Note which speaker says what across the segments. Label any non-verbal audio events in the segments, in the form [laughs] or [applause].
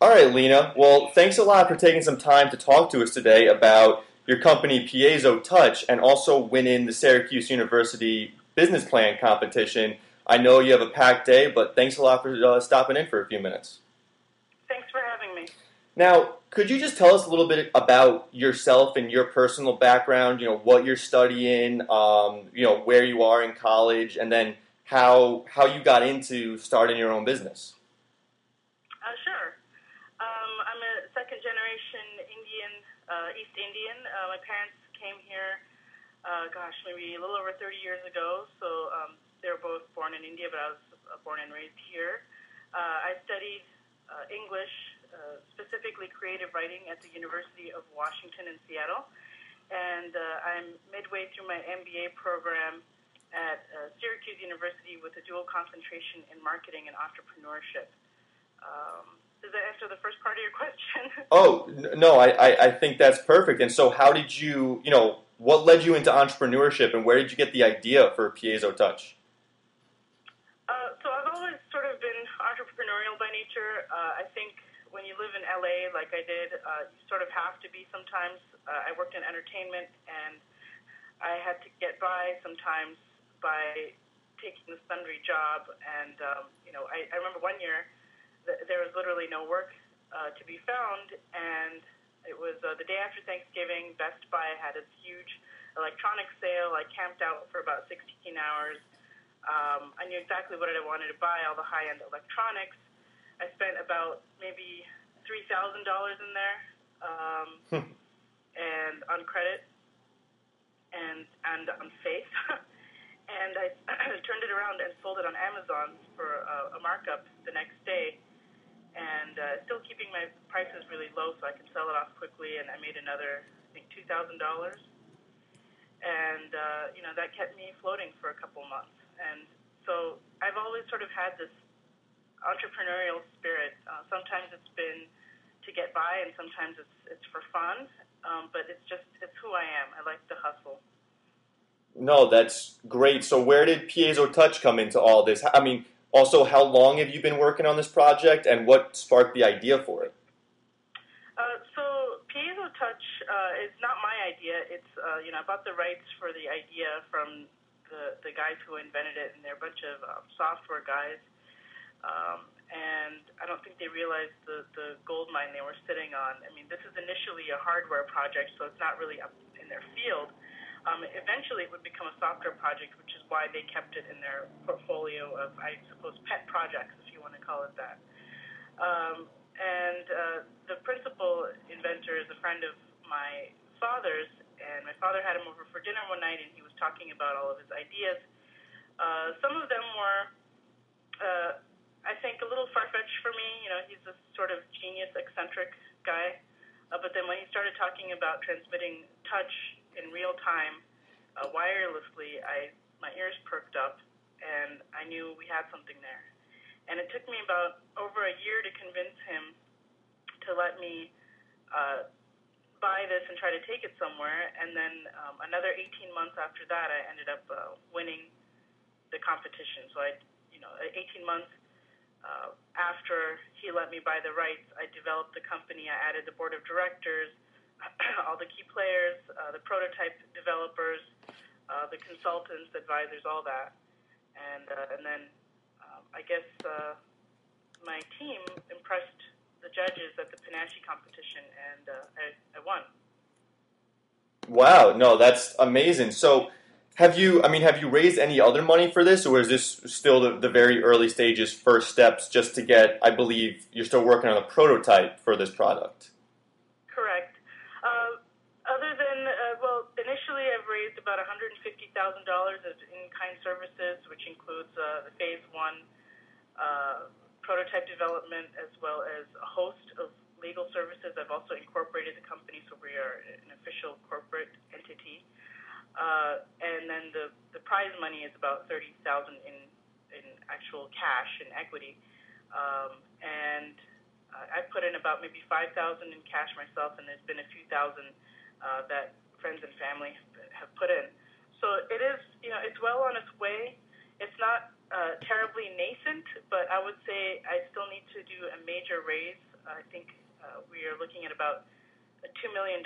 Speaker 1: All right, Leena. Well, thanks a lot for taking some time to talk to us today about your company PiezoTouch and also winning the Syracuse University Business Plan competition. I know you have a packed day, but thanks a lot for uh, stopping in for a few minutes.
Speaker 2: Thanks for having me.
Speaker 1: Now, could you just tell us a little bit about yourself and your personal background? You know, what you're studying, um, you know, where you are in college, and then how how you got into starting your own business.
Speaker 2: Uh, sure. Second generation Indian, uh, East Indian. Uh, my parents came here, uh, gosh, maybe a little over 30 years ago. So um, they were both born in India, but I was uh, born and raised here. Uh, I studied uh, English, uh, specifically creative writing, at the University of Washington in Seattle. And uh, I'm midway through my MBA program at uh, Syracuse University with a dual concentration in marketing and entrepreneurship. Um, does that answer the first part of your [laughs] question?
Speaker 1: Oh no, I, I, I think that's perfect. And so, how did you, you know, what led you into entrepreneurship, and where did you get the idea for PiezoTouch?
Speaker 2: Uh, so I've always sort of been entrepreneurial by nature. Uh, I think when you live in LA, like I did, uh, you sort of have to be sometimes. Uh, I worked in entertainment, and I had to get by sometimes by taking the sundry job. And um, you know, I, I remember one year there was literally no work uh, to be found, and it was uh, the day after Thanksgiving. Best Buy had this huge electronics sale. I camped out for about 16 hours. Um, I knew exactly what I wanted to buy, all the high-end electronics. I spent about maybe three thousand dollars in there, um, and on credit, and and on faith. [laughs] and I [clears throat] turned it around and sold it on Amazon for uh, a markup the next day and uh, still keeping my prices really low so I can sell it off quickly. And I made another, I think, two thousand dollars, and uh, you know that kept me floating for a couple months. And so I've always sort of had this entrepreneurial spirit. Uh, sometimes it's been to get by, and sometimes it's it's for fun. Um, but it's just it's who I am. I like to hustle.
Speaker 1: No, that's great. So where did PiezoTouch come into all this? I mean, also, how long have you been working on this project, and what sparked the idea for it?
Speaker 2: Uh, so PiezoTouch uh, is not my idea. It's uh, you know I bought the rights for the idea from the the guys who invented it, and they're a bunch of um, software guys. Um, and I don't think they realized the the gold mine they were sitting on. I mean, this is initially a hardware project, so it's not really up in their field. Um, eventually, it would become a software project, which is why they kept it in their portfolio of, I suppose, pet projects, if you want to call it that. Um, and uh, the principal inventor is a friend of my father's, and my father had him over for dinner one night, and he was talking about all of his ideas. Uh, some of them were, uh, I think, a little far fetched for me. You know, he's a sort of genius, eccentric guy. Uh, but then when he started talking about transmitting touch in real time uh, wirelessly, I my ears perked up, and I knew we had something there. And it took me about over a year to convince him to let me uh, buy this and try to take it somewhere. And then um, another 18 months after that, I ended up uh, winning the competition. So I, you know, 18 months uh, after he let me buy the rights, I developed the company. I added the board of directors. [clears throat] all the key players, uh, the prototype developers, uh, the consultants, advisors, all that. And, uh, and then um, I guess uh, my team impressed the judges at the Panasci competition, and uh, I, I won.
Speaker 1: Wow, no, that's amazing. So, have you? I mean, have you raised any other money for this, or is this still the, the very early stages, first steps, just to get? I believe you're still working on a prototype for this product.
Speaker 2: Correct. Uh, other than, uh, well, initially About $150,000 of in-kind services, which includes uh, the phase one uh, prototype development as well as a host of legal services. I've also incorporated the company, so we are an official corporate entity. Uh, and then the, the prize money is about 30000 in in actual cash and equity. Um, and I put in about maybe five thousand in cash myself, and there's been a few thousand uh, that friends and family have put in. So it is, you know, it's well on its way. It's not uh, terribly nascent, but I would say I still need to do a major raise. I think uh, we are looking at about $2 million,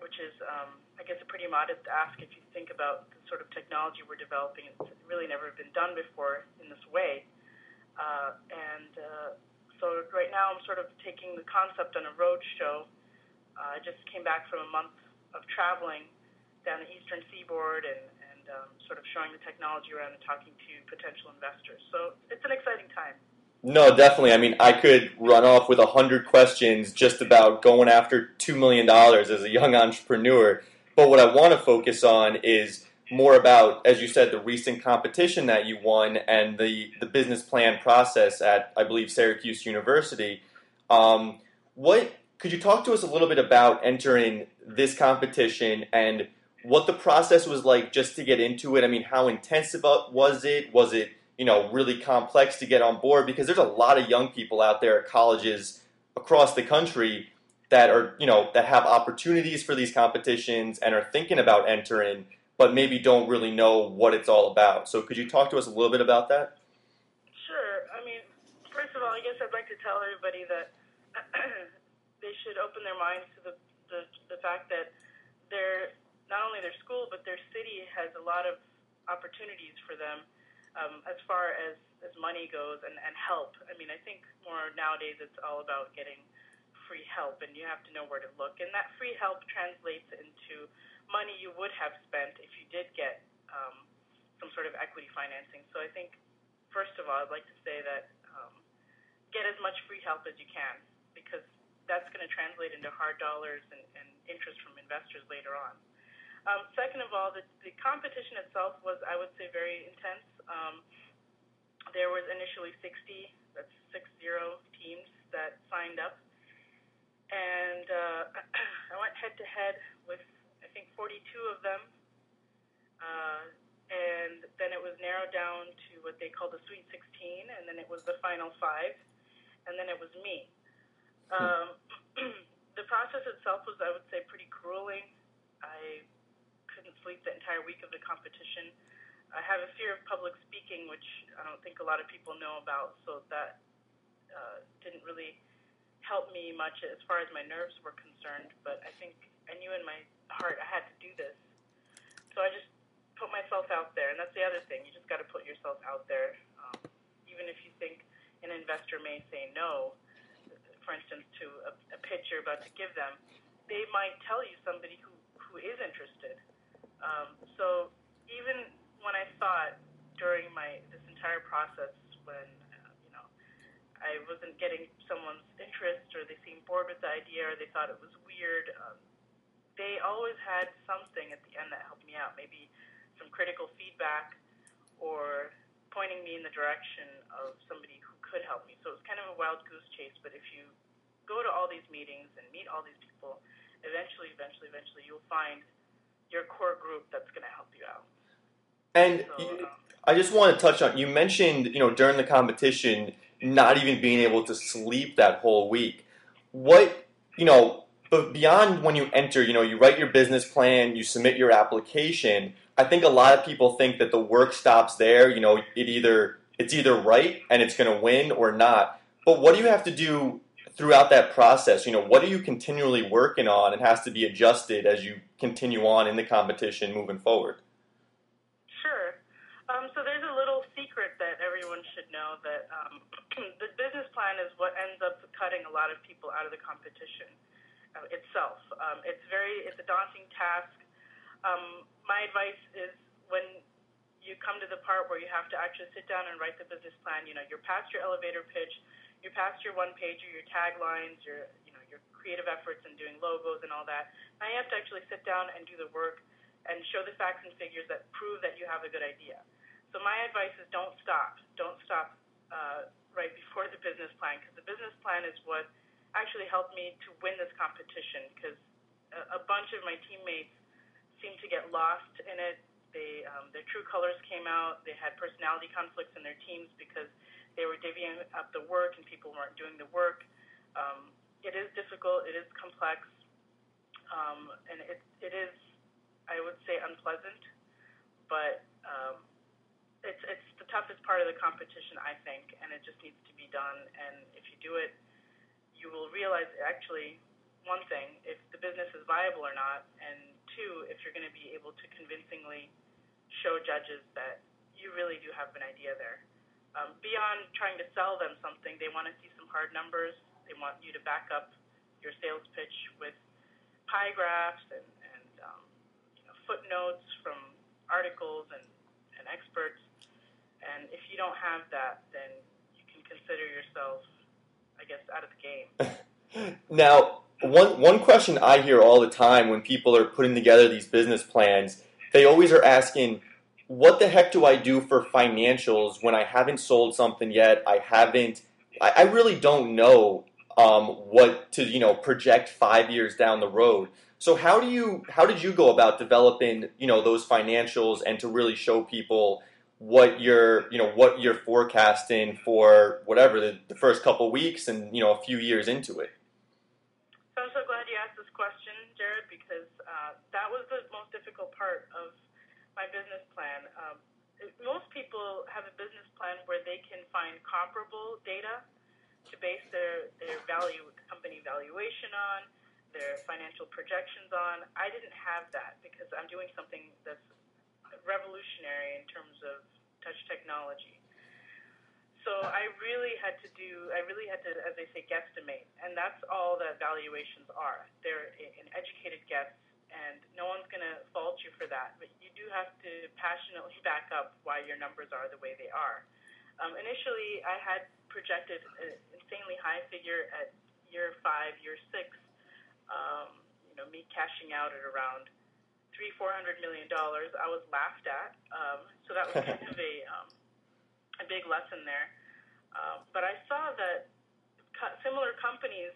Speaker 2: which is, um, I guess, a pretty modest ask if you think about the sort of technology we're developing. It's really never been done before in this way. Uh, and uh, so right now I'm sort of taking the concept on a road show. Uh, I just came back from a month of traveling down the eastern seaboard and, and um, sort of showing the technology around and talking to potential investors. So it's an exciting time.
Speaker 1: No, definitely. I mean, I could run off with a hundred questions just about going after two million dollars as a young entrepreneur. But what I want to focus on is more about, as you said, the recent competition that you won and the, the business plan process at, I believe, Syracuse University. Um, what could you talk to us a little bit about entering this competition and what the process was like just to get into it? I mean, how intensive was it? Was it you know, really complex to get on board because there's a lot of young people out there at colleges across the country that are, you know, that have opportunities for these competitions and are thinking about entering, but maybe don't really know what it's all about. So could you talk to us a little bit about that?
Speaker 2: Sure. I mean, first of all, I guess I'd like to tell everybody that [clears throat] they should open their minds to the, the, the fact that their, not only their school, but their city has a lot of opportunities for them um, as far as, as money goes and, and help. I mean, I think more nowadays it's all about getting free help, and you have to know where to look. And that free help translates into money you would have spent if you did get um, some sort of equity financing. So I think, first of all, I'd like to say that um, get as much free help as you can because that's going to translate into hard dollars and, and interest from investors later on. Um, second of all, the, the competition itself was, I would say, very intense. Um, there was initially 60, that's six zero teams that signed up, and uh, [clears throat] I went head to head with I think 42 of them, uh, and then it was narrowed down to what they call the Sweet 16, and then it was the final five, and then it was me. Um, [clears throat] the process itself was, I would say, pretty grueling. Sleep the entire week of the competition. I have a fear of public speaking, which I don't think a lot of people know about, so that uh, didn't really help me much as far as my nerves were concerned. But I think I knew in my heart I had to do this, so I just put myself out there, and that's the other thing. You just got to put yourself out there, um, even if you think an investor may say no. For instance, to a, a pitch you're about to give them, they might tell you somebody who who is interested. Um, so even when I thought during my this entire process, when uh, you know I wasn't getting someone's interest, or they seemed bored with the idea, or they thought it was weird, um, they always had something at the end that helped me out. Maybe some critical feedback, or pointing me in the direction of somebody who could help me. So it was kind of a wild goose chase. But if you go to all these meetings and meet all these people, eventually, eventually, eventually, you'll find your core group that's going to help you out.
Speaker 1: And so, you, um, I just want to touch on you mentioned you know during the competition not even being able to sleep that whole week. What you know, but beyond when you enter, you know, you write your business plan, you submit your application. I think a lot of people think that the work stops there. You know, it either it's either right and it's going to win or not. But what do you have to do throughout that process, you know, what are you continually working on and has to be adjusted as you continue on in the competition moving forward?
Speaker 2: Sure. Um, so there's a little secret that everyone should know that um, [clears throat] the business plan is what ends up cutting a lot of people out of the competition uh, itself. Um, it's very, it's a daunting task. Um, my advice is when you come to the part where you have to actually sit down and write the business plan, you know, you're past your elevator pitch, you're past your one pager, your taglines, your you know your creative efforts and doing logos and all that. Now you have to actually sit down and do the work and show the facts and figures that prove that you have a good idea. So my advice is don't stop. Don't stop uh, right before the business plan because the business plan is what actually helped me to win this competition because a, a bunch of my teammates seemed to get lost in it. They um, their true colors came out. They had personality conflicts in their teams because they were divvying up the work and people weren't doing the work. Um, it is difficult. It is complex, um, and it it is, I would say, unpleasant. But um, it's it's the toughest part of the competition, I think, and it just needs to be done. And if you do it, you will realize actually one thing if the business is viable or not, and two, if you're going to be able to convincingly show judges that you really do have an idea there. Um, beyond trying to sell them something, they want to see some hard numbers. They want you to back up your sales pitch with pie graphs and, and um, you know, footnotes from articles and, and experts. And if you don't have that, then you can consider yourself, I guess, out of the game. [laughs]
Speaker 1: now, one one question I hear all the time when people are putting together these business plans, they always are asking, "What the heck do I do for financials when I haven't sold something yet? I haven't. I, I really don't know um, what to you know project five years down the road." So how do you how did you go about developing you know those financials and to really show people what you're you know what you're forecasting for whatever the, the first couple weeks and you know a few years into it?
Speaker 2: Glad you asked this question, Jared, because uh, that was the most difficult part of my business plan. Um, most people have a business plan where they can find comparable data to base their, their value company valuation on, their financial projections on. I didn't have that because I'm doing something that's revolutionary in terms of touch technology. So I really had to do, I really had to, as they say, guesstimate. And that's all that valuations are. They're an educated guess, and no one's going to fault you for that. But you do have to passionately back up why your numbers are the way they are. Um, initially, I had projected an insanely high figure at year five, year six. Um, you know, me cashing out at around three, four hundred million dollars. I was laughed at. Um, so that was kind [laughs] of a um, a big lesson there. Uh, but I saw that co- similar companies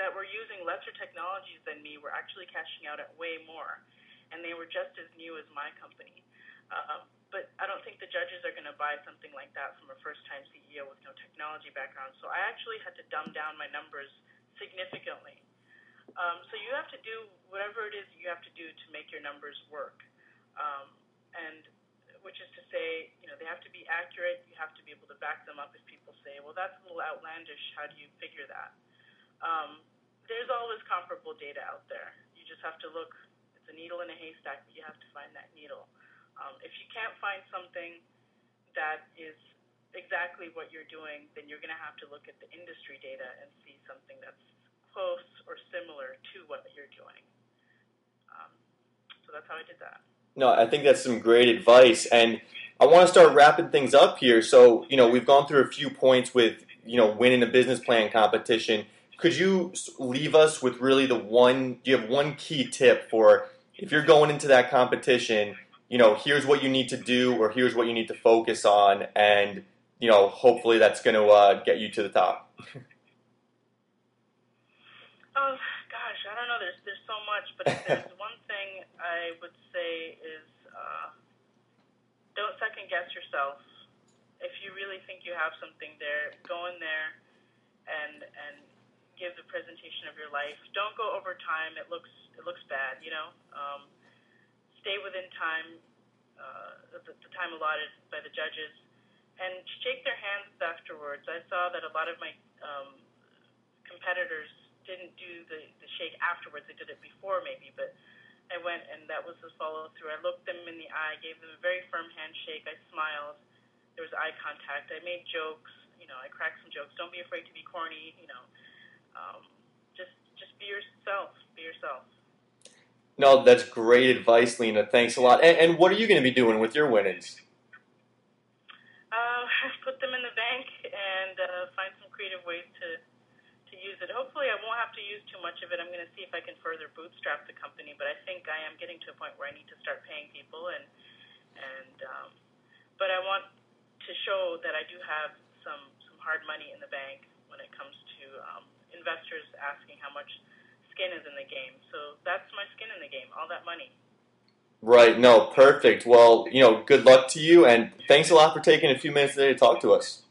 Speaker 2: that were using lesser technologies than me were actually cashing out at way more, and they were just as new as my company. Uh, but I don't think the judges are going to buy something like that from a first-time CEO with no technology background. So I actually had to dumb down my numbers significantly. Um, so you have to do whatever it is you have to do to make your numbers work. Um, and which is to say, you know, they have to be accurate. You have to be able to back them up if people say, well, that's a little outlandish. How do you figure that? Um, there's always comparable data out there. You just have to look. It's a needle in a haystack, but you have to find that needle. Um, if you can't find something that is exactly what you're doing, then you're going to have to look at the industry data and see something that's close or similar to what you're doing. Um, so that's how I did that.
Speaker 1: No, I think that's some great advice, and I want to start wrapping things up here. So, you know, we've gone through a few points with you know winning a business plan competition. Could you leave us with really the one? Do you have one key tip for if you're going into that competition? You know, here's what you need to do, or here's what you need to focus on, and you know, hopefully that's going to uh, get you to the top. [laughs]
Speaker 2: oh gosh, I don't know. There's there's so much, but [laughs] if there's one thing I would say is uh, don't second guess yourself. If you really think you have something there, go in there and and give the presentation of your life. Don't go over time. It looks it looks bad, you know. Um, stay within time, uh, the, the time allotted by the judges, and shake their hands afterwards. I saw that a lot of my um, competitors didn't do the, the shake afterwards. They did it before, maybe, but I went and that was the follow through. I looked them in the eye, gave them a very firm handshake. I smiled. There was eye contact. I made jokes. You know, I cracked some jokes. Don't be afraid to be corny. You know, um, just just be yourself. Be yourself.
Speaker 1: No, that's great advice, Leena. Thanks a lot. And, and what are you going to be doing with your winnings?
Speaker 2: Uh, [laughs] put them in the bank and uh, find some creative ways to use it. Hopefully, I won't have to use too much of it. I'm going to see if I can further bootstrap the company, but I think I am getting to a point where I need to start paying people, and and um, but I want to show that I do have some some hard money in the bank when it comes to um, investors asking how much skin is in the game. So that's my skin in the game, all that money.
Speaker 1: Right. No, perfect. Well, you know, good luck to you, and thanks a lot for taking a few minutes today to talk to us.